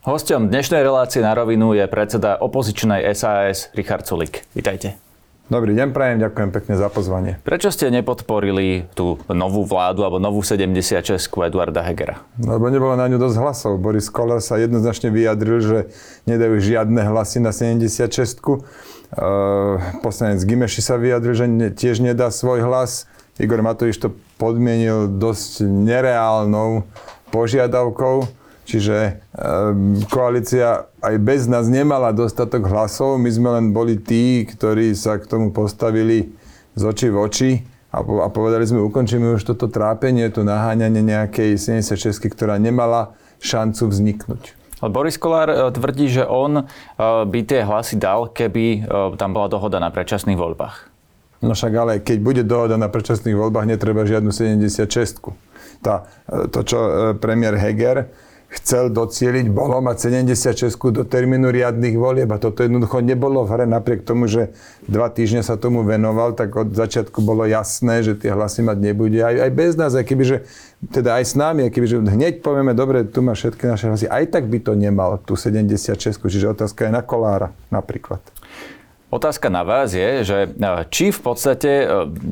Hostom dnešnej relácie na rovinu je predseda opozičnej SAS Richard Sulik. Vítajte. Dobrý deň, prajem, ďakujem pekne za pozvanie. Prečo ste nepodporili tú novú vládu alebo novú 76 Eduarda Hegera? Lebo nebolo na ňu dosť hlasov. Boris Koller sa jednoznačne vyjadril, že nedajú žiadne hlasy na 76 uh, Poslanec Gimeši sa vyjadril, že tiež nedá svoj hlas. Igor Matovič to podmienil dosť nereálnou požiadavkou Čiže ehm, koalícia aj bez nás nemala dostatok hlasov. My sme len boli tí, ktorí sa k tomu postavili z očí v oči a, povedali sme, ukončíme už toto trápenie, to naháňanie nejakej 76 ktorá nemala šancu vzniknúť. Boris Kolár e, tvrdí, že on e, by tie hlasy dal, keby e, tam bola dohoda na predčasných voľbách. No však ale keď bude dohoda na predčasných voľbách, netreba žiadnu 76. Tá, to, čo premiér Heger chcel docieliť, bolo mať 76 do termínu riadnych volieb a toto jednoducho nebolo v hre napriek tomu, že dva týždne sa tomu venoval, tak od začiatku bolo jasné, že tie hlasy mať nebude. Aj, aj bez nás, aj kebyže, teda aj s nami, aj kebyže hneď povieme, dobre, tu má všetky naše hlasy, aj tak by to nemal, tú 76, čiže otázka je na Kolára napríklad. Otázka na vás je, že e, či v podstate e,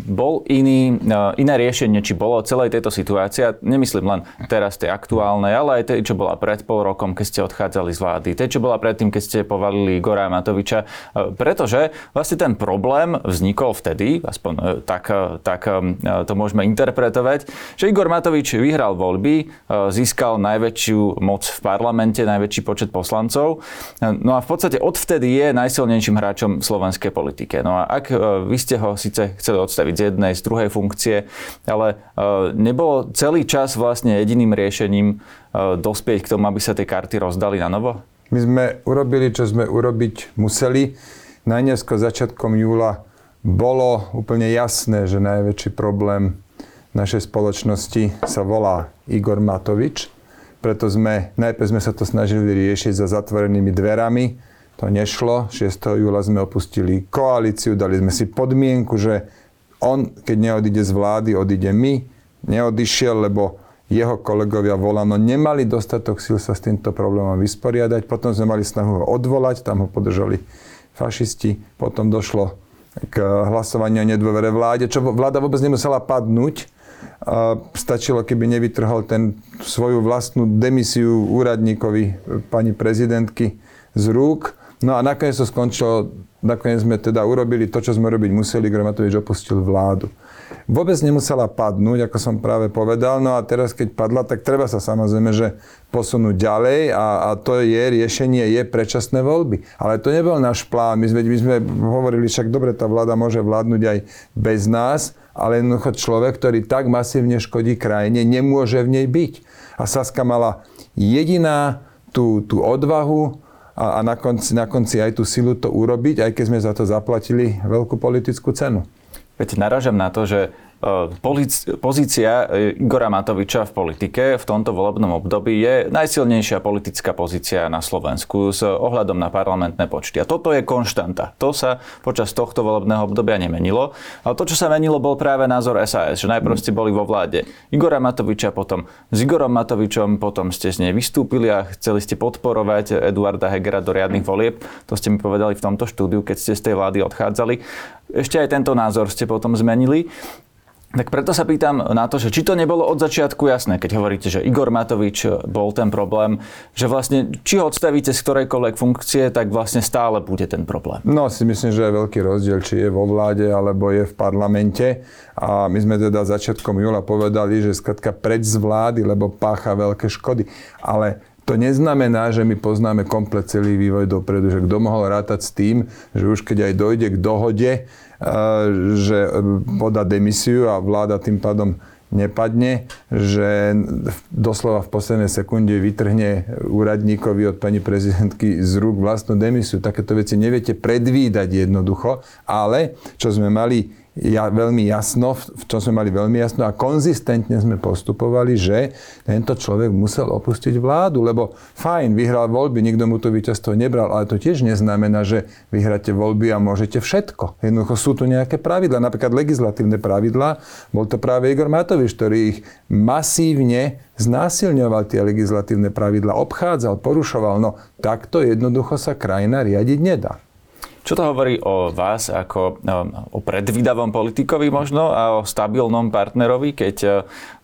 bol iný, e, iné riešenie, či bolo celej tejto situácie, nemyslím len teraz tej aktuálnej, ale aj tej, čo bola pred pol rokom, keď ste odchádzali z vlády, tej, čo bola predtým, keď ste povalili Igora Matoviča, pretože vlastne ten problém vznikol vtedy, aspoň tak, tak to môžeme interpretovať, že Igor Matovič vyhral voľby, získal najväčšiu moc v parlamente, najväčší počet poslancov, no a v podstate odvtedy je najsilnejším hráčom slovenskej politike. No a ak e, vy ste ho síce chceli odstaviť z jednej, z druhej funkcie, ale e, nebolo celý čas vlastne jediným riešením e, dospieť k tomu, aby sa tie karty rozdali na novo? My sme urobili, čo sme urobiť museli. Najneskôr začiatkom júla bolo úplne jasné, že najväčší problém našej spoločnosti sa volá Igor Matovič. Preto sme, najprv sme sa to snažili riešiť za zatvorenými dverami to nešlo. 6. júla sme opustili koalíciu, dali sme si podmienku, že on, keď neodíde z vlády, odíde my. Neodišiel, lebo jeho kolegovia volano nemali dostatok síl sa s týmto problémom vysporiadať. Potom sme mali snahu ho odvolať, tam ho podržali fašisti. Potom došlo k hlasovaniu o nedôvere vláde, čo vláda vôbec nemusela padnúť. Stačilo, keby nevytrhol ten svoju vlastnú demisiu úradníkovi pani prezidentky z rúk No a nakoniec to skončilo, nakoniec sme teda urobili to, čo sme robiť museli, Gramatovič opustil vládu. Vôbec nemusela padnúť, ako som práve povedal, no a teraz keď padla, tak treba sa samozrejme, že posunúť ďalej a, a to je riešenie, je predčasné voľby. Ale to nebol náš plán, my sme, my sme hovorili, však dobre, tá vláda môže vládnuť aj bez nás, ale jednoducho človek, ktorý tak masívne škodí krajine, nemôže v nej byť. A Saska mala jediná tú, tú odvahu, a, a na, konci, na konci aj tú silu to urobiť, aj keď sme za to zaplatili veľkú politickú cenu. Veď naražam na to, že pozícia e, Igora Matoviča v politike v tomto volebnom období je najsilnejšia politická pozícia na Slovensku s ohľadom na parlamentné počty. A toto je konštanta. To sa počas tohto volebného obdobia nemenilo. Ale to, čo sa menilo, bol práve názor SAS, že najprv ste boli vo vláde Igora Matoviča, potom s Igorom Matovičom, potom ste z nej vystúpili a chceli ste podporovať Eduarda Hegera do riadnych volieb. To ste mi povedali v tomto štúdiu, keď ste z tej vlády odchádzali. Ešte aj tento názor ste potom zmenili. Tak preto sa pýtam na to, že či to nebolo od začiatku jasné, keď hovoríte, že Igor Matovič bol ten problém, že vlastne či ho odstavíte z ktorejkoľvek funkcie, tak vlastne stále bude ten problém. No si myslím, že je veľký rozdiel, či je vo vláde alebo je v parlamente. A my sme teda začiatkom júla povedali, že skratka preč z vlády, lebo pácha veľké škody. Ale to neznamená, že my poznáme komplet celý vývoj dopredu, že kto mohol rátať s tým, že už keď aj dojde k dohode, že podá demisiu a vláda tým pádom nepadne, že doslova v poslednej sekunde vytrhne úradníkovi od pani prezidentky z rúk vlastnú demisiu. Takéto veci neviete predvídať jednoducho, ale čo sme mali ja, veľmi jasno, v čom sme mali veľmi jasno a konzistentne sme postupovali, že tento človek musel opustiť vládu, lebo fajn, vyhral voľby, nikto mu to víťazstvo nebral, ale to tiež neznamená, že vyhráte voľby a môžete všetko. Jednoducho sú tu nejaké pravidla, napríklad legislatívne pravidla. Bol to práve Igor Matovič, ktorý ich masívne znásilňoval tie legislatívne pravidla, obchádzal, porušoval. No takto jednoducho sa krajina riadiť nedá. Čo to hovorí o vás ako no, o predvídavom politikovi možno a o stabilnom partnerovi, keď e,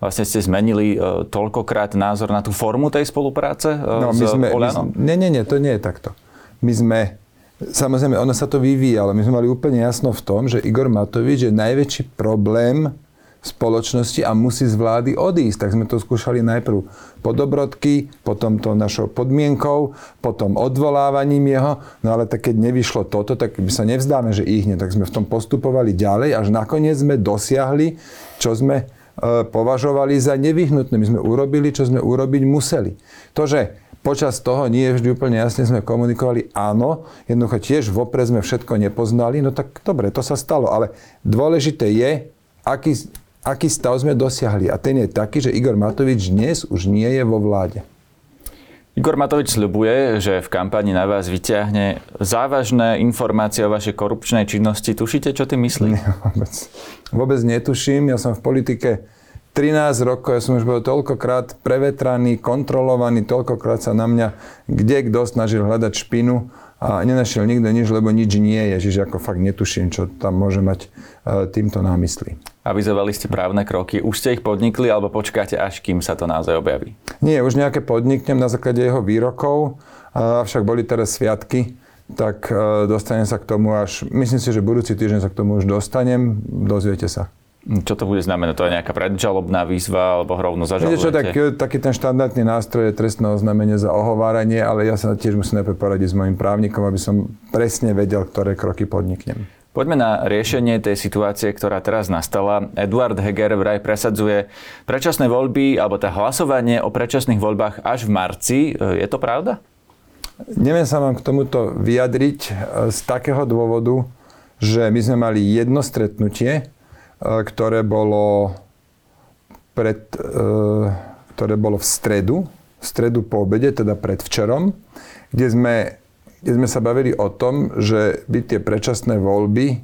vlastne ste zmenili e, toľkokrát názor na tú formu tej spolupráce e, no, my sme, My, nie, nie, nie, to nie je takto. My sme Samozrejme, ono sa to vyvíja, ale my sme mali úplne jasno v tom, že Igor Matovič je najväčší problém spoločnosti a musí z vlády odísť. Tak sme to skúšali najprv po dobrodky, potom to našou podmienkou, potom odvolávaním jeho. No ale tak keď nevyšlo toto, tak my sa nevzdáme, že ich nie. Tak sme v tom postupovali ďalej, až nakoniec sme dosiahli, čo sme e, považovali za nevyhnutné. My sme urobili, čo sme urobiť museli. To, že počas toho nie vždy úplne jasne sme komunikovali áno, jednoducho tiež vopred sme všetko nepoznali, no tak dobre, to sa stalo, ale dôležité je, aký aký stav sme dosiahli. A ten je taký, že Igor Matovič dnes už nie je vo vláde. Igor Matovič sľubuje, že v kampani na vás vyťahne závažné informácie o vašej korupčnej činnosti. Tušíte, čo ty myslí? Nie, vôbec. Vôbec netuším. Ja som v politike 13 rokov, ja som už bol toľkokrát prevetraný, kontrolovaný, toľkokrát sa na mňa kde kto snažil hľadať špinu a nenašiel nikto nič, lebo nič nie je. Čiže ako fakt netuším, čo tam môže mať e, týmto námysly. Avizovali ste právne kroky. Už ste ich podnikli alebo počkáte, až kým sa to naozaj objaví? Nie, už nejaké podniknem na základe jeho výrokov, avšak boli teraz sviatky, tak e, dostanem sa k tomu až, myslím si, že budúci týždeň sa k tomu už dostanem, dozviete sa. Čo to bude znamenať? To je nejaká predžalobná výzva alebo rovno zažalujete? čo, tak, taký ten štandardný nástroj je trestné oznámenie za ohováranie, ale ja sa tiež musím najprv poradiť s mojim právnikom, aby som presne vedel, ktoré kroky podniknem. Poďme na riešenie tej situácie, ktorá teraz nastala. Eduard Heger vraj presadzuje predčasné voľby, alebo tá hlasovanie o predčasných voľbách až v marci. Je to pravda? Neviem sa vám k tomuto vyjadriť e, z takého dôvodu, že my sme mali jedno stretnutie E, ktoré bolo, pred, e, ktoré bolo v stredu, v stredu po obede, teda predvčerom, kde sme, kde sme sa bavili o tom, že by tie predčasné voľby e,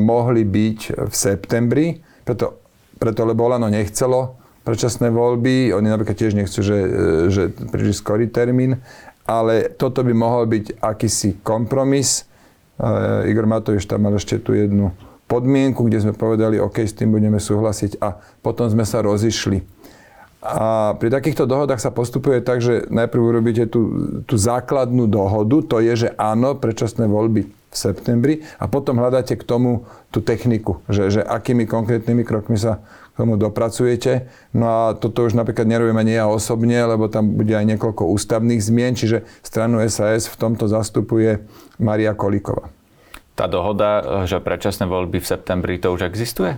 mohli byť v septembri, preto, preto lebo Olano nechcelo predčasné voľby, oni napríklad tiež nechcú, že, že príliš skorý termín, ale toto by mohol byť akýsi kompromis. Igor Matovič tam mal ešte tú jednu podmienku, kde sme povedali, OK, s tým budeme súhlasiť a potom sme sa rozišli. A pri takýchto dohodách sa postupuje tak, že najprv urobíte tú, tú základnú dohodu, to je, že áno, predčasné voľby v septembri a potom hľadáte k tomu tú techniku, že, že akými konkrétnymi krokmi sa k tomu dopracujete. No a toto už napríklad nerobím ani ja osobne, lebo tam bude aj niekoľko ústavných zmien, čiže stranu SAS v tomto zastupuje Maria Kolíková tá dohoda, že predčasné voľby v septembri, to už existuje?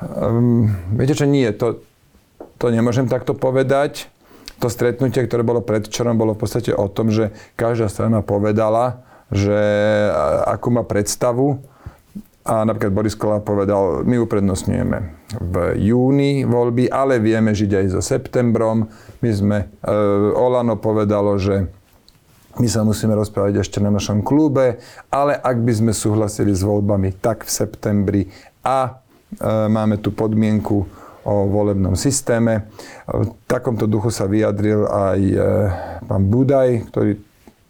Um, viete čo, nie. To, to nemôžem takto povedať. To stretnutie, ktoré bolo predčerom, bolo v podstate o tom, že každá strana povedala, že akú má predstavu. A napríklad Boris Kolár povedal, my uprednostňujeme v júni voľby, ale vieme žiť aj so septembrom. My sme, e, Olano povedalo, že my sa musíme rozprávať ešte na našom klube, ale ak by sme súhlasili s voľbami, tak v septembri a e, máme tu podmienku o volebnom systéme. V takomto duchu sa vyjadril aj e, pán Budaj, ktorý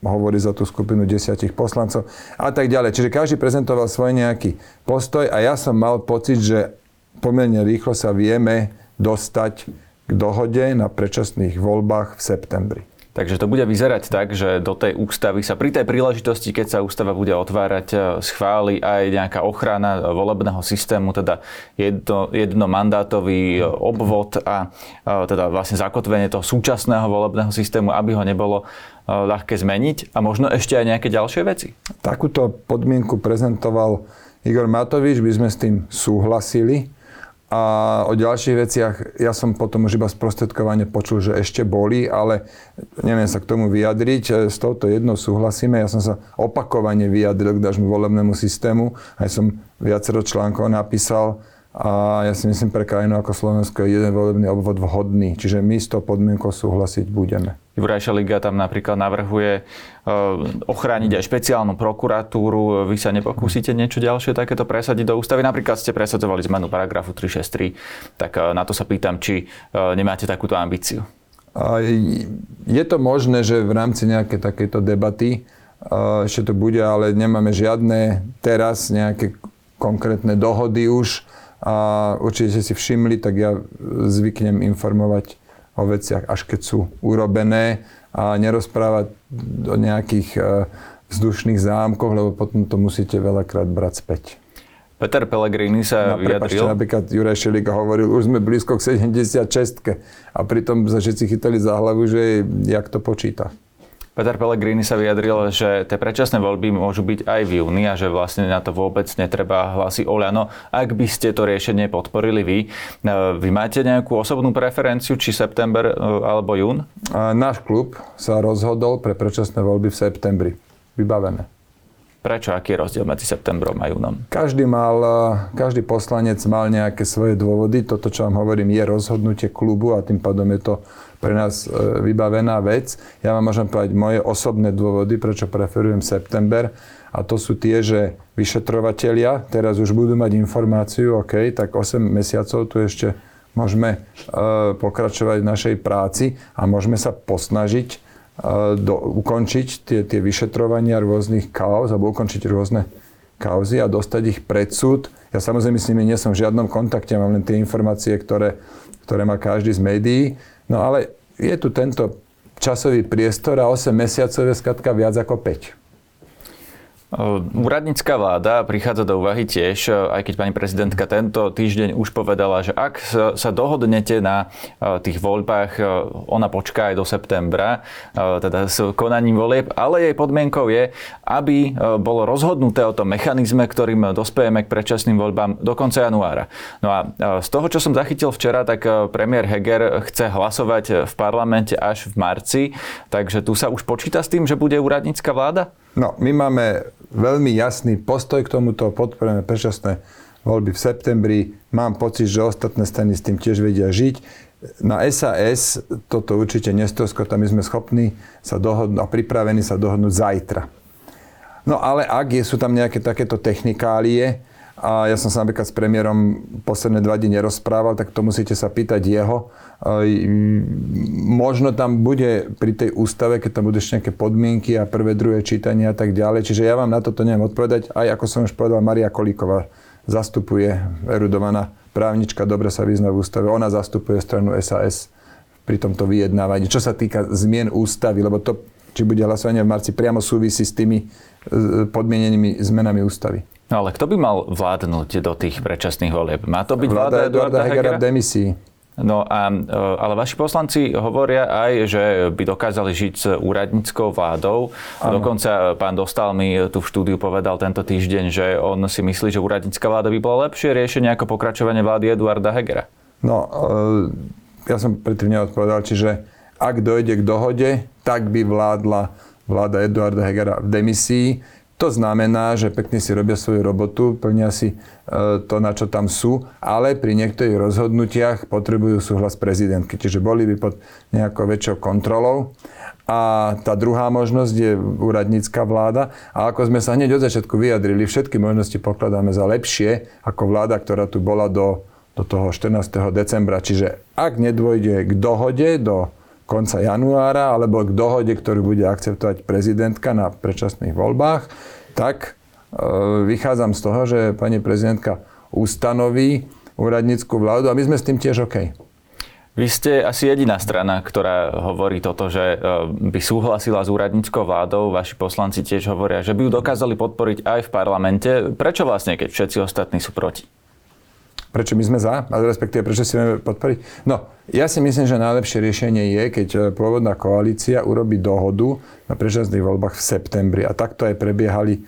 hovorí za tú skupinu desiatich poslancov a tak ďalej. Čiže každý prezentoval svoj nejaký postoj a ja som mal pocit, že pomerne rýchlo sa vieme dostať k dohode na predčasných voľbách v septembri. Takže to bude vyzerať tak, že do tej ústavy sa pri tej príležitosti, keď sa ústava bude otvárať, e, schváli aj nejaká ochrana volebného systému, teda jedno, jednomandátový e, obvod a e, teda vlastne zakotvenie toho súčasného volebného systému, aby ho nebolo ľahké zmeniť a možno ešte aj nejaké ďalšie veci. Takúto podmienku prezentoval Igor Matovič, by sme s tým súhlasili, A o ďalších veciach ja som potom už iba sprostredkovane počul, že ešte boli, ale neviem sa k tomu vyjadriť. S touto jednou súhlasíme. Ja som sa opakovane vyjadril k nášmu volebnému systému. Aj som viacero článkov napísal a ja si myslím, pre krajinu ako Slovensko je jeden volebný obvod vhodný. Čiže my s tou podmienkou súhlasiť budeme. Jurajša Liga tam napríklad navrhuje eh, ochrániť aj špeciálnu prokuratúru. Vy sa nepokúsite niečo ďalšie takéto presadiť do ústavy? Napríklad ste presadzovali zmenu paragrafu 363. Tak eh, na to sa pýtam, či eh, nemáte takúto ambíciu. Je to možné, že v rámci nejakej takejto debaty ešte to bude, ale nemáme žiadne teraz nejaké konkrétne dohody už a určite ste si všimli, tak ja zvyknem informovať o veciach, až keď sú urobené a nerozprávať o nejakých e, vzdušných zámkoch, lebo potom to musíte veľakrát brať späť. Peter Pellegrini sa no, vyjadril. napríklad Juraj Šelika hovoril, už sme blízko k 76 a pritom sa všetci chytali za hlavu, že jak to počíta. Peter Pellegrini sa vyjadril, že tie predčasné voľby môžu byť aj v júni a že vlastne na to vôbec netreba hlasy Oľano, ak by ste to riešenie podporili vy. Vy máte nejakú osobnú preferenciu, či september e, alebo jún? Náš klub sa rozhodol pre predčasné voľby v septembri. Vybavené. Prečo? Aký je rozdiel medzi septembrom a júnom? Každý, mal, e, každý poslanec mal nejaké svoje dôvody. Toto, čo vám hovorím, je rozhodnutie klubu a tým pádom je to pre nás e, vybavená vec. Ja vám môžem povedať moje osobné dôvody, prečo preferujem september. A to sú tie, že vyšetrovatelia teraz už budú mať informáciu, OK, tak 8 mesiacov tu ešte môžeme e, pokračovať v našej práci a môžeme sa posnažiť e, do, ukončiť tie, tie vyšetrovania rôznych kauz alebo ukončiť rôzne kauzy a dostať ich pred súd. Ja samozrejme s nimi nie som v žiadnom kontakte, mám len tie informácie, ktoré, ktoré má každý z médií. No ale je tu tento časový priestor a 8 mesiacov je skratka viac ako 5. Úradnícka vláda prichádza do úvahy tiež, aj keď pani prezidentka tento týždeň už povedala, že ak sa dohodnete na tých voľbách, ona počká aj do septembra, teda s konaním volieb, ale jej podmienkou je, aby bolo rozhodnuté o tom mechanizme, ktorým dospejeme k predčasným voľbám do konca januára. No a z toho, čo som zachytil včera, tak premiér Heger chce hlasovať v parlamente až v marci, takže tu sa už počíta s tým, že bude úradnícka vláda? No, my máme veľmi jasný postoj k tomuto, podporujeme predčasné voľby v septembri. Mám pocit, že ostatné strany s tým tiež vedia žiť. Na SAS toto určite nestroskota, my sme schopní sa dohodnúť a pripravení sa dohodnúť zajtra. No ale ak je, sú tam nejaké takéto technikálie, a ja som sa napríklad s premiérom posledné dva dni nerozprával, tak to musíte sa pýtať jeho. Možno tam bude pri tej ústave, keď tam budú ešte nejaké podmienky a prvé, druhé čítanie a tak ďalej. Čiže ja vám na toto neviem odpovedať. Aj ako som už povedal, Maria Kolíková zastupuje erudovaná právnička, dobre sa vyzná v ústave. Ona zastupuje stranu SAS pri tomto vyjednávaní. Čo sa týka zmien ústavy, lebo to, či bude hlasovanie v marci, priamo súvisí s tými e, podmienenými zmenami ústavy. No ale kto by mal vládnuť do tých predčasných volieb? Má to byť vláda, vláda Eduarda Hegera v demisii. No a, e, ale vaši poslanci hovoria aj, že by dokázali žiť s úradníckou vládou. Ano. Dokonca pán Dostal mi tu v štúdiu povedal tento týždeň, že on si myslí, že úradnícka vláda by bola lepšie riešenie ako pokračovanie vlády Eduarda Hegera. No, e, ja som predtým neodpovedal, čiže ak dojde k dohode, tak by vládla vláda Eduarda Hegera v demisii to znamená, že pekne si robia svoju robotu, plnia si e, to, na čo tam sú, ale pri niektorých rozhodnutiach potrebujú súhlas prezidentky, čiže boli by pod nejakou väčšou kontrolou. A tá druhá možnosť je úradnícka vláda. A ako sme sa hneď od začiatku vyjadrili, všetky možnosti pokladáme za lepšie ako vláda, ktorá tu bola do, do toho 14. decembra. Čiže ak nedôjde k dohode do konca januára alebo k dohode, ktorú bude akceptovať prezidentka na predčasných voľbách, tak e, vychádzam z toho, že pani prezidentka ustanoví úradnícku vládu a my sme s tým tiež OK. Vy ste asi jediná strana, ktorá hovorí toto, že e, by súhlasila s úradníckou vládou. Vaši poslanci tiež hovoria, že by ju dokázali podporiť aj v parlamente. Prečo vlastne, keď všetci ostatní sú proti? Prečo my sme za, ale respektíve prečo si vieme podporiť? No, ja si myslím, že najlepšie riešenie je, keď e, pôvodná koalícia urobí dohodu na predčasných voľbách v septembri. A takto aj prebiehali e,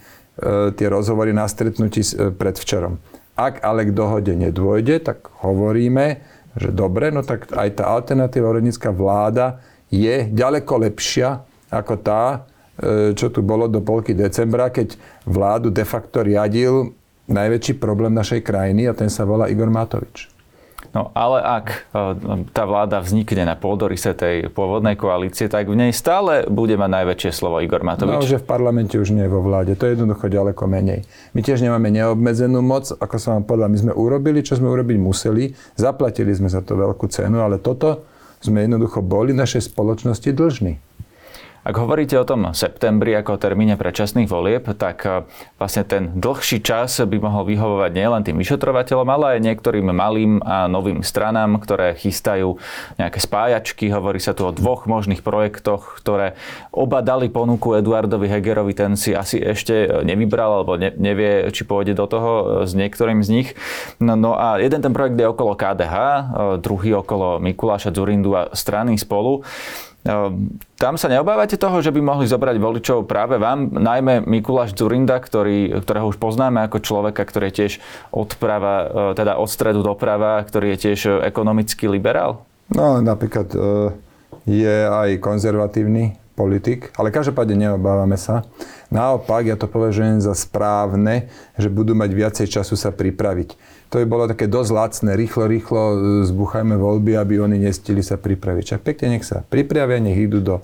tie rozhovory na stretnutí e, predvčerom. Ak ale k dohode nedôjde, tak hovoríme, že dobre, no tak aj tá alternatíva úradnícka vláda je ďaleko lepšia ako tá, e, čo tu bolo do polky decembra, keď vládu de facto riadil najväčší problém našej krajiny a ten sa volá Igor Matovič. No ale ak e, tá vláda vznikne na pôdorise tej pôvodnej koalície, tak v nej stále bude mať najväčšie slovo Igor Matovič. No, že v parlamente už nie je vo vláde. To je jednoducho ďaleko menej. My tiež nemáme neobmedzenú moc, ako som vám povedal. My sme urobili, čo sme urobiť museli. Zaplatili sme za to veľkú cenu, ale toto sme jednoducho boli našej spoločnosti dlžní. Ak hovoríte o tom septembri ako termíne predčasných volieb, tak e, vlastne ten dlhší čas by mohol vyhovovať nielen tým vyšetrovateľom, ale aj niektorým malým a novým stranám, ktoré chystajú nejaké spájačky. Hovorí sa tu o dvoch možných projektoch, ktoré oba dali ponuku Eduardovi Hegerovi. Ten si asi ešte nevybral alebo nevie, či pôjde do toho e, s niektorým z nich. No, no a jeden ten projekt je okolo KDH, e, druhý okolo Mikuláša Zurindu a strany spolu. Ehm, tam sa neobávate toho, že by mohli zobrať voličov práve vám, najmä Mikuláš Zurinda, ktorý, ktorého už poznáme ako človeka, ktorý je tiež odprava, e, teda od stredu doprava, ktorý je tiež ekonomický liberál? No, napríklad e, je aj konzervatívny politik, ale každopádne neobávame sa. Naopak, ja to považujem za správne, že budú mať viacej času sa pripraviť to by bolo také dosť lacné. Rýchlo, rýchlo e, zbuchajme voľby, aby oni nestili sa pripraviť. Čak pekne nech sa pripravia, nech idú do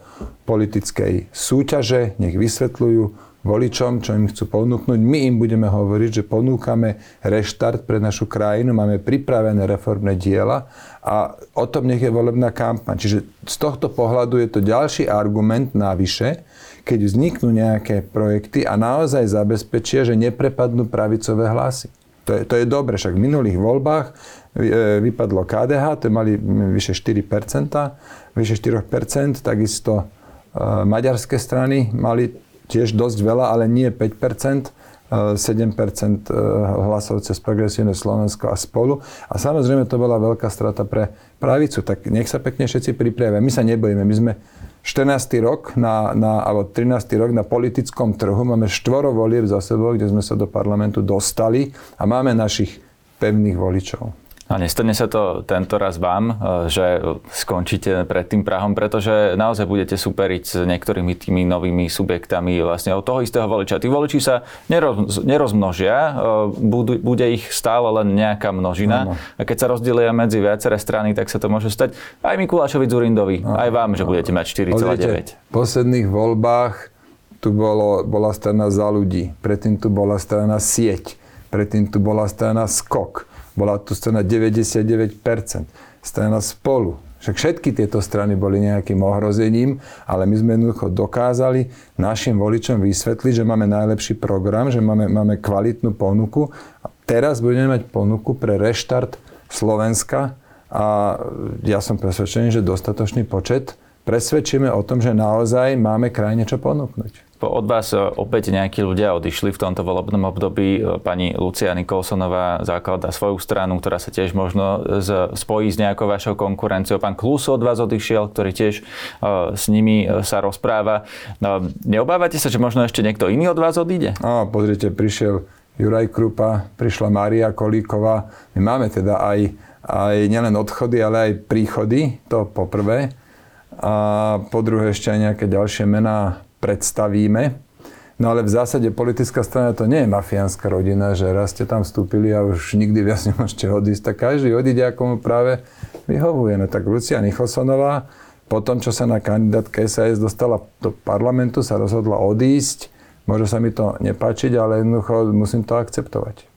politickej súťaže, nech vysvetľujú voličom, čo im chcú ponúknuť. My im budeme hovoriť, že ponúkame reštart pre našu krajinu, máme pripravené reformné diela a o tom nech je volebná kampaň. Čiže z tohto pohľadu je to ďalší argument navyše, keď vzniknú nejaké projekty a naozaj zabezpečia, že neprepadnú pravicové hlasy. To je, to je dobre, však v minulých voľbách e, vypadlo KDH, to mali vyše 4%, vyše 4%, takisto e, maďarské strany mali tiež dosť veľa, ale nie 5%, 7% e, hlasov cez progresívne Slovensko a spolu. A samozrejme to bola veľká strata pre pravicu. Tak nech sa pekne všetci pripravia. My sa nebojíme. My sme 14. rok na, na, alebo 13. rok na politickom trhu. Máme štvoro volieb za sebou, kde sme sa do parlamentu dostali a máme našich pevných voličov. A nestane sa to tento raz vám, e, že skončíte pred tým Prahom, pretože naozaj budete superiť s niektorými tými novými subjektami vlastne od toho istého voliča. Tí voliči sa neroz, nerozmnožia, e, budú, bude ich stále len nejaká množina. Ano. A keď sa rozdielia medzi viaceré strany, tak sa to môže stať aj Mikulášovi Zurindovi, ano. aj vám, že budete mať 4,9. V posledných voľbách tu bolo, bola strana za ľudí, predtým tu bola strana sieť, predtým tu bola strana skok bola tu strana 99%. Strana spolu. Však všetky tieto strany boli nejakým ohrozením, ale my sme jednoducho dokázali našim voličom vysvetliť, že máme najlepší program, že máme, máme kvalitnú ponuku. A teraz budeme mať ponuku pre reštart Slovenska a ja som presvedčený, že dostatočný počet presvedčíme o tom, že naozaj máme krajine čo ponúknuť. Od vás e, opäť nejakí ľudia odišli v tomto volebnom období. E, pani Lucia Nikolsonová zakladá svoju stranu, ktorá sa tiež možno spojí s nejakou vašou konkurenciou. Pán Klus od vás odišiel, ktorý tiež e, s nimi sa rozpráva. No, neobávate sa, že možno ešte niekto iný od vás odíde? No, pozrite, prišiel Juraj Krupa, prišla Mária Kolíková. My máme teda aj, aj nielen odchody, ale aj príchody, to poprvé. A po druhé ešte aj nejaké ďalšie mená predstavíme. No ale v zásade politická strana to nie je mafiánska rodina, že raz ste tam vstúpili a už nikdy viac nemôžete odísť. Tak každý odíde, ako mu práve vyhovuje. No tak Lucia Nicholsonová, po tom, čo sa na kandidátke SAS dostala do parlamentu, sa rozhodla odísť. Môže sa mi to nepáčiť, ale jednoducho musím to akceptovať.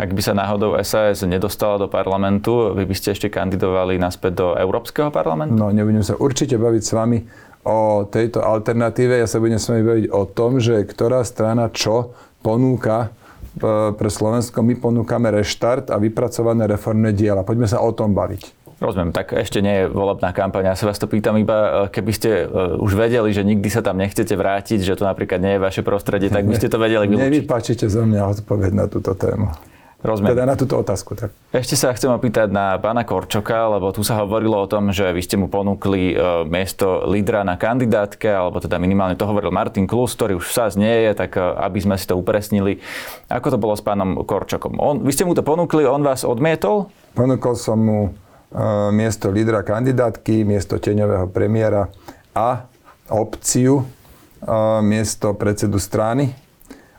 Ak by sa náhodou SAS nedostala do parlamentu, vy by ste ešte kandidovali naspäť do Európskeho parlamentu? No, nebudem sa určite baviť s vami o tejto alternatíve. Ja sa budem s vami baviť o tom, že ktorá strana čo ponúka e, pre Slovensko. My ponúkame reštart a vypracované reformné diela. Poďme sa o tom baviť. Rozumiem, tak ešte nie je volebná kampaň. Ja sa vás to pýtam iba, e, keby ste e, už vedeli, že nikdy sa tam nechcete vrátiť, že to napríklad nie je vaše prostredie, tak by ste to vedeli vylúčiť. Nevypačite zo mňa odpoveď na túto tému. Rozumiem. Teda na túto otázku. Tak. Ešte sa chcem opýtať na pána Korčoka, lebo tu sa hovorilo o tom, že vy ste mu ponúkli e, miesto lídra na kandidátke, alebo teda minimálne to hovoril Martin Klus, ktorý už sa nie je, tak e, aby sme si to upresnili. Ako to bolo s pánom Korčokom? On, vy ste mu to ponúkli, on vás odmietol? Ponúkol som mu e, miesto lídra kandidátky, miesto teňového premiéra a opciu miesto predsedu strany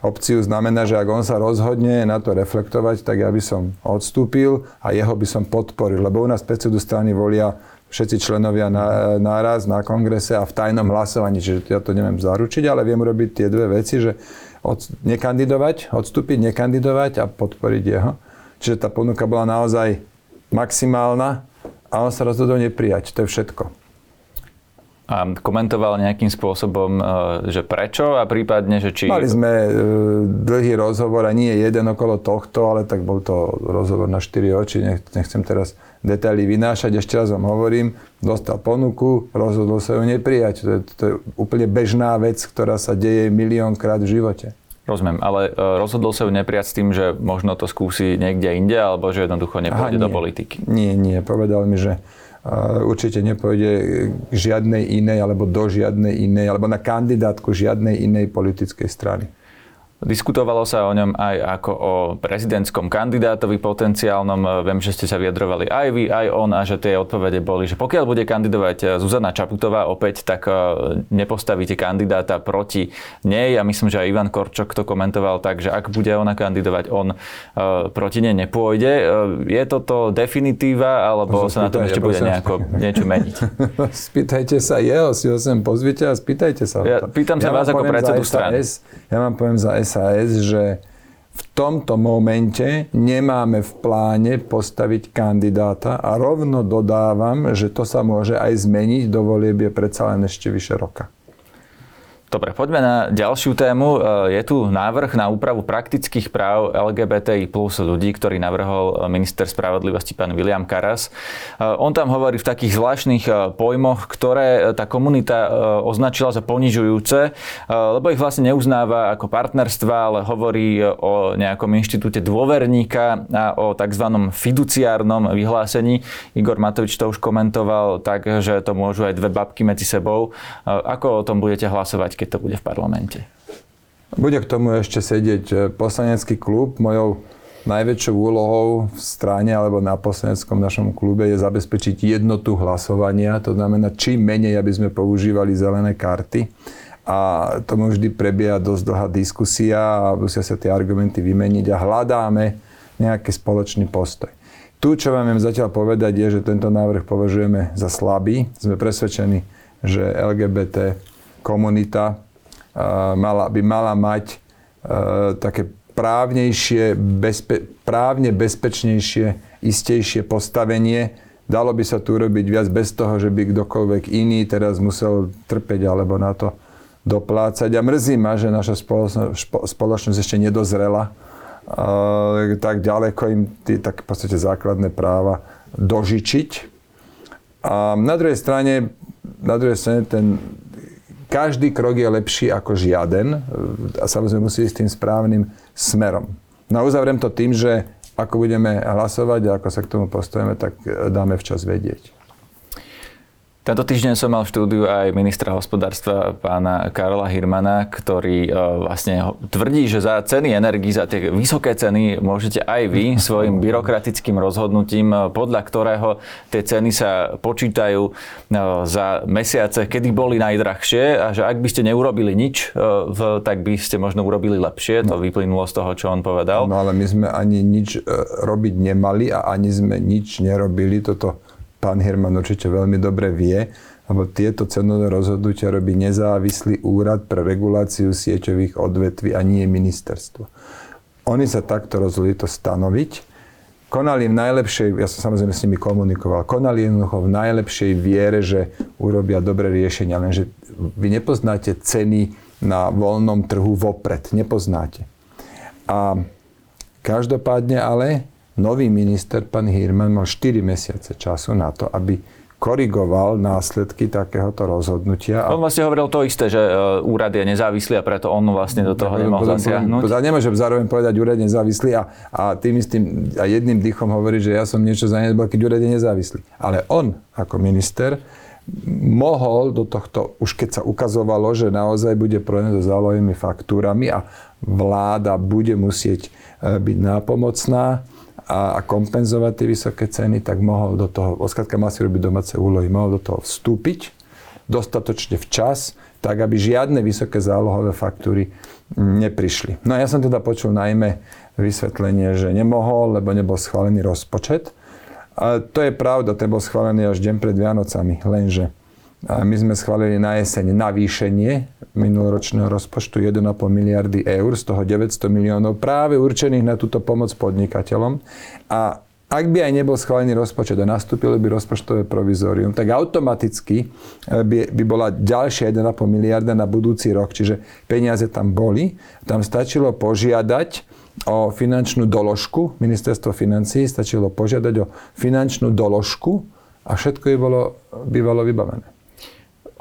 opciu znamená, že ak on sa rozhodne na to reflektovať, tak ja by som odstúpil a jeho by som podporil. Lebo u nás predsedu strany volia všetci členovia na, náraz na kongrese a v tajnom hlasovaní. Čiže ja to neviem zaručiť, ale viem urobiť tie dve veci, že od, nekandidovať, odstúpiť, nekandidovať a podporiť jeho. Čiže tá ponuka bola naozaj maximálna a on sa rozhodol neprijať. To je všetko a komentoval nejakým spôsobom, e, že prečo a prípadne, že či... Mali sme e, dlhý rozhovor a nie jeden okolo tohto, ale tak bol to rozhovor na 4 oči, nechcem teraz detaily vynášať, ešte raz vám hovorím, dostal ponuku, rozhodol sa ju neprijať. To je, to je úplne bežná vec, ktorá sa deje miliónkrát v živote. Rozumiem, ale e, rozhodol sa ju neprijať s tým, že možno to skúsi niekde inde, alebo že jednoducho nepôjde Aha, do politiky. Nie, nie, povedal mi, že určite nepôjde k žiadnej inej alebo do žiadnej inej alebo na kandidátku žiadnej inej politickej strany. Diskutovalo sa o ňom aj ako o prezidentskom kandidátovi potenciálnom. Viem, že ste sa vyjadrovali aj vy, aj on a že tie odpovede boli, že pokiaľ bude kandidovať Zuzana Čaputová opäť, tak e, nepostavíte kandidáta proti nej. Ja myslím, že aj Ivan Korčok to komentoval tak, že ak bude ona kandidovať, on e, proti nej nepôjde. E, je toto definitíva, alebo sa na tom ešte bude nejako niečo meniť? spýtajte sa jeho, si ho sem pozvite a spýtajte sa. Ja, pýtam sa ja vás ako predsedu strany. Ja vám poviem za SAS, že v tomto momente nemáme v pláne postaviť kandidáta a rovno dodávam, že to sa môže aj zmeniť do voliebie predsa len ešte vyše roka. Dobre, poďme na ďalšiu tému. E, je tu návrh na úpravu praktických práv LGBTI plus ľudí, ktorý navrhol minister spravodlivosti pán William Karas. E, on tam hovorí v takých zvláštnych e, pojmoch, ktoré tá komunita označila za ponižujúce, lebo ich vlastne neuznáva ako partnerstva, ale hovorí o nejakom inštitúte dôverníka a o tzv. fiduciárnom vyhlásení. Igor Matovič to už komentoval tak, že to môžu aj dve babky medzi sebou. Ako o tom budete hlasovať, keď to bude v parlamente? Bude k tomu ešte sedieť e, poslanecký klub. Mojou najväčšou úlohou v strane alebo na poslaneckom našom klube je zabezpečiť jednotu hlasovania. To znamená, čím menej, aby sme používali zelené karty. A tomu vždy prebieha dosť dlhá diskusia a musia sa tie argumenty vymeniť a hľadáme nejaký spoločný postoj. Tu, čo vám viem zatiaľ povedať, je, že tento návrh považujeme za slabý. Sme presvedčení, že LGBT komunita mala, by mala mať také právnejšie, bezpe, právne bezpečnejšie, istejšie postavenie. Dalo by sa tu robiť viac bez toho, že by kdokoľvek iný teraz musel trpeť alebo na to doplácať. A mrzí ma, že naša spoločnosť ešte nedozrela tak ďaleko im tí tak v podstate základné práva dožičiť. A na druhej strane, na druhej strane ten každý krok je lepší ako žiaden a samozrejme musí ísť tým správnym smerom. No a uzavriem to tým, že ako budeme hlasovať a ako sa k tomu postavíme, tak dáme včas vedieť. Tento týždeň som mal v štúdiu aj ministra hospodárstva pána Karola Hirmana, ktorý e, vlastne tvrdí, že za ceny energii, za tie vysoké ceny môžete aj vy svojim byrokratickým rozhodnutím, e, podľa ktorého tie ceny sa počítajú e, za mesiace, kedy boli najdrahšie a že ak by ste neurobili nič, tak by ste možno urobili lepšie. To vyplynulo z toho, čo on povedal. No ale my sme ani nič robiť nemali a ani sme nič nerobili. Toto pán Herman určite veľmi dobre vie, lebo tieto cenové rozhodnutia robí nezávislý úrad pre reguláciu sieťových odvetví a nie ministerstvo. Oni sa takto rozhodli to stanoviť. Konali v najlepšej, ja som samozrejme s nimi komunikoval, konali jednoducho v najlepšej viere, že urobia dobré riešenia, lenže vy nepoznáte ceny na voľnom trhu vopred. Nepoznáte. A každopádne ale nový minister, pán Hirman, mal 4 mesiace času na to, aby korigoval následky takéhoto rozhodnutia. On vlastne hovoril to isté, že e, úrad je nezávislý a preto on vlastne do toho nemohol zasiahnuť. Nemôžem zároveň povedať, úrad je nezávislý a, a tým istým a jedným dýchom hovorí, že ja som niečo zanedbal, keď úrad je nezávislý. Ale on ako minister mohol do tohto, už keď sa ukazovalo, že naozaj bude problém so zálohovými faktúrami a vláda bude musieť e, byť nápomocná, a, a kompenzovať tie vysoké ceny, tak mohol do toho, oskratka mal si robiť domáce úlohy, mohol do toho vstúpiť dostatočne včas, tak aby žiadne vysoké zálohové faktúry neprišli. No a ja som teda počul najmä vysvetlenie, že nemohol, lebo nebol schválený rozpočet. A to je pravda, ten bol schválený až deň pred Vianocami, lenže my sme schválili na jeseň navýšenie minuloročného rozpočtu 1,5 miliardy eur, z toho 900 miliónov práve určených na túto pomoc podnikateľom. A ak by aj nebol schválený rozpočet a nastúpilo by rozpočtové provizórium, tak automaticky eh, by, by bola ďalšia 1,5 miliarda na budúci rok. Čiže peniaze tam boli. Tam stačilo požiadať o finančnú doložku, ministerstvo financí stačilo požiadať o finančnú doložku a všetko by bolo, by vybavené.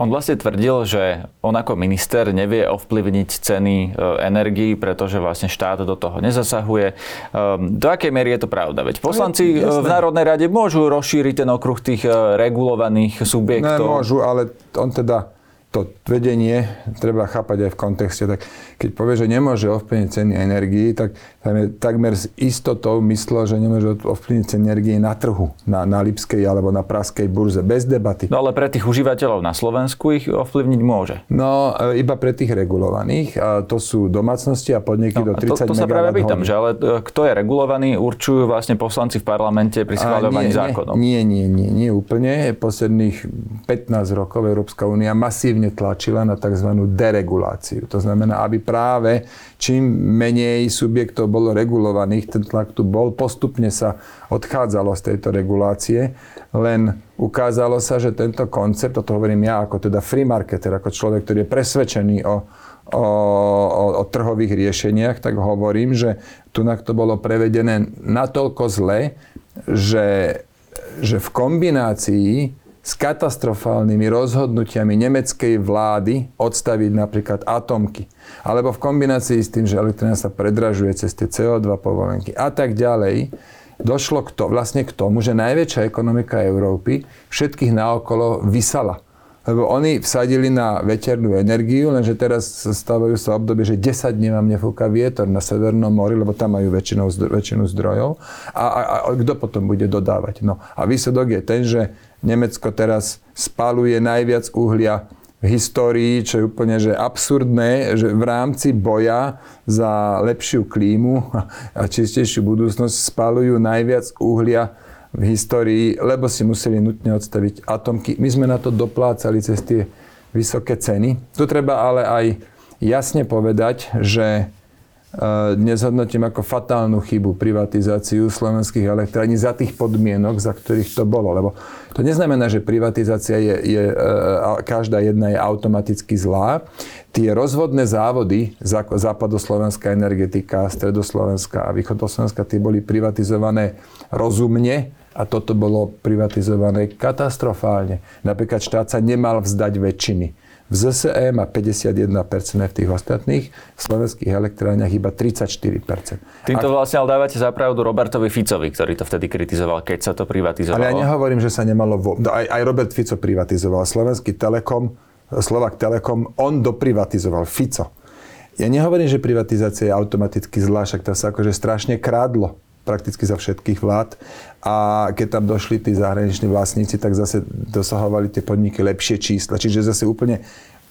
On vlastne tvrdil, že on ako minister nevie ovplyvniť ceny e, energií, pretože vlastne štát do toho nezasahuje. Ehm, do akej miery je to pravda? Veď poslanci no, v Národnej rade môžu rozšíriť ten okruh tých e, regulovaných subjektov. Ne, môžu, ale on teda to vedenie treba chápať aj v kontexte. Tak keď povie, že nemôže ovplyvniť ceny energii, tak tam je takmer s istotou myslel, že nemôže ovplyvniť ceny energii na trhu, na, na Lipskej alebo na Praskej burze, bez debaty. No ale pre tých užívateľov na Slovensku ich ovplyvniť môže. No e, iba pre tých regulovaných. A to sú domácnosti a podniky no, do 30 to, to sa práve pýtam, že ale e, kto je regulovaný, určujú vlastne poslanci v parlamente pri schváľovaní zákonov. Nie, nie, nie, nie úplne. Posledných 15 rokov Európska únia masívne aktívne tlačila na tzv. dereguláciu. To znamená, aby práve čím menej subjektov bolo regulovaných, ten tlak tu bol, postupne sa odchádzalo z tejto regulácie, len ukázalo sa, že tento koncept, to hovorím ja ako teda free marketer, ako človek, ktorý je presvedčený o, o, o, o trhových riešeniach, tak hovorím, že tu to bolo prevedené natoľko zle, že, že v kombinácii s katastrofálnymi rozhodnutiami nemeckej vlády odstaviť napríklad atomky. Alebo v kombinácii s tým, že elektrina sa predražuje cez tie CO2 povolenky a tak ďalej, došlo k to, vlastne k tomu, že najväčšia ekonomika Európy všetkých naokolo vysala. Lebo oni vsadili na veternú energiu, lenže teraz stávajú sa obdobie, že 10 dní vám nefúka vietor na Severnom mori, lebo tam majú väčšinou, väčšinu zdrojov. A, a, a kto potom bude dodávať? No a výsledok je ten, že Nemecko teraz spaluje najviac uhlia v histórii, čo je úplne že absurdné, že v rámci boja za lepšiu klímu a čistejšiu budúcnosť spalujú najviac uhlia v histórii, lebo si museli nutne odstaviť atomky. My sme na to doplácali cez tie vysoké ceny. Tu treba ale aj jasne povedať, že dnes hodnotím ako fatálnu chybu privatizáciu slovenských elektrární za tých podmienok, za ktorých to bolo. Lebo to neznamená, že privatizácia je, je e, každá jedna je automaticky zlá. Tie rozvodné závody, západoslovenská energetika, stredoslovenská a východoslovenská, tie boli privatizované rozumne, a toto bolo privatizované katastrofálne. Napríklad štát sa nemal vzdať väčšiny. V ZSE má 51% v tých ostatných, v slovenských elektrániach iba 34%. Týmto a... vlastne ale dávate zapravdu Robertovi Ficovi, ktorý to vtedy kritizoval, keď sa to privatizovalo. Ale ja nehovorím, že sa nemalo... Vo... No, aj, aj Robert Fico privatizoval. Slovenský Telekom, Slovak Telekom, on doprivatizoval. Fico. Ja nehovorím, že privatizácia je automaticky zlá, však to sa akože strašne krádlo prakticky za všetkých vlád. A keď tam došli tí zahraniční vlastníci, tak zase dosahovali tie podniky lepšie čísla. Čiže zase úplne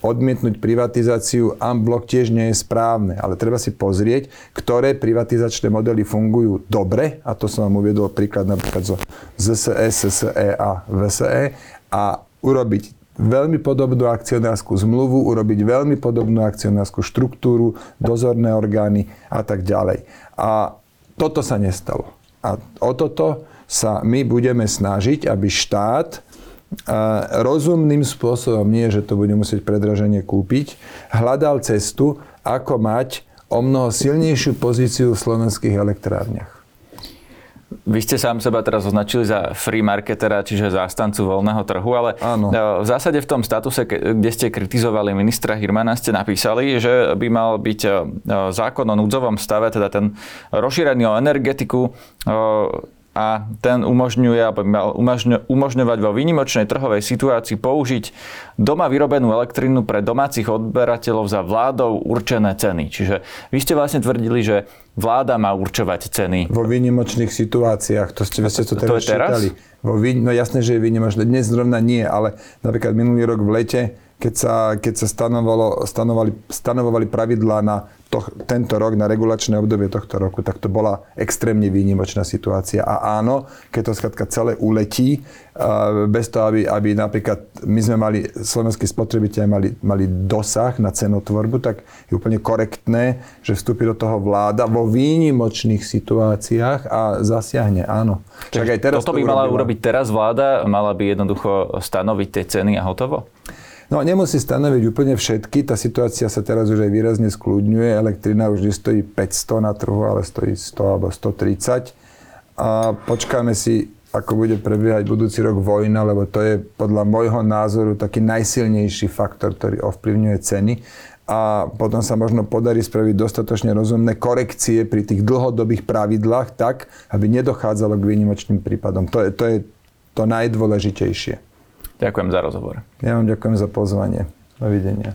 odmietnúť privatizáciu unblock tiež nie je správne, ale treba si pozrieť, ktoré privatizačné modely fungujú dobre, a to som vám uviedol príklad napríklad zo ZSE, SSE a VSE, a urobiť veľmi podobnú akcionárskú zmluvu, urobiť veľmi podobnú akcionárskú štruktúru, dozorné orgány a tak ďalej. A toto sa nestalo. A o toto sa my budeme snažiť, aby štát rozumným spôsobom, nie že to bude musieť predraženie kúpiť, hľadal cestu, ako mať o mnoho silnejšiu pozíciu v slovenských elektrárniach. Vy ste sám seba teraz označili za free marketera, čiže zástancu voľného trhu, ale Áno. v zásade v tom statuse, kde ste kritizovali ministra Hirmana, ste napísali, že by mal byť zákon o núdzovom stave, teda ten rozšírený o energetiku, a ten umožňuje, aby mal umožňovať vo výnimočnej trhovej situácii použiť doma vyrobenú elektrínu pre domácich odberateľov za vládou určené ceny. Čiže vy ste vlastne tvrdili, že vláda má určovať ceny. Vo výnimočných situáciách, to ste, ste to, to teraz čítali. Vo, no jasné, že je výnimočné. Dnes zrovna nie, ale napríklad minulý rok v lete keď sa, keď sa stanovalo, stanovali, stanovovali pravidlá na to, tento rok, na regulačné obdobie tohto roku, tak to bola extrémne výnimočná situácia. A áno, keď to skladka celé uletí, bez toho, aby, aby napríklad my sme mali, slovenskí spotrebiteľi mali, mali dosah na cenotvorbu, tak je úplne korektné, že vstúpi do toho vláda vo výnimočných situáciách a zasiahne, áno. Čak aj teraz Toto by mala urobiť teraz vláda, mala by jednoducho stanoviť tie ceny a hotovo? No nemusí stanoviť úplne všetky, tá situácia sa teraz už aj výrazne skľudňuje, elektrina už nestojí 500 na trhu, ale stojí 100 alebo 130 a počkáme si, ako bude prebiehať budúci rok vojna, lebo to je podľa môjho názoru taký najsilnejší faktor, ktorý ovplyvňuje ceny a potom sa možno podarí spraviť dostatočne rozumné korekcie pri tých dlhodobých pravidlách tak, aby nedochádzalo k výnimočným prípadom. To je to, je to najdôležitejšie. Ďakujem za rozhovor. Ja vám ďakujem za pozvanie. Dovidenia.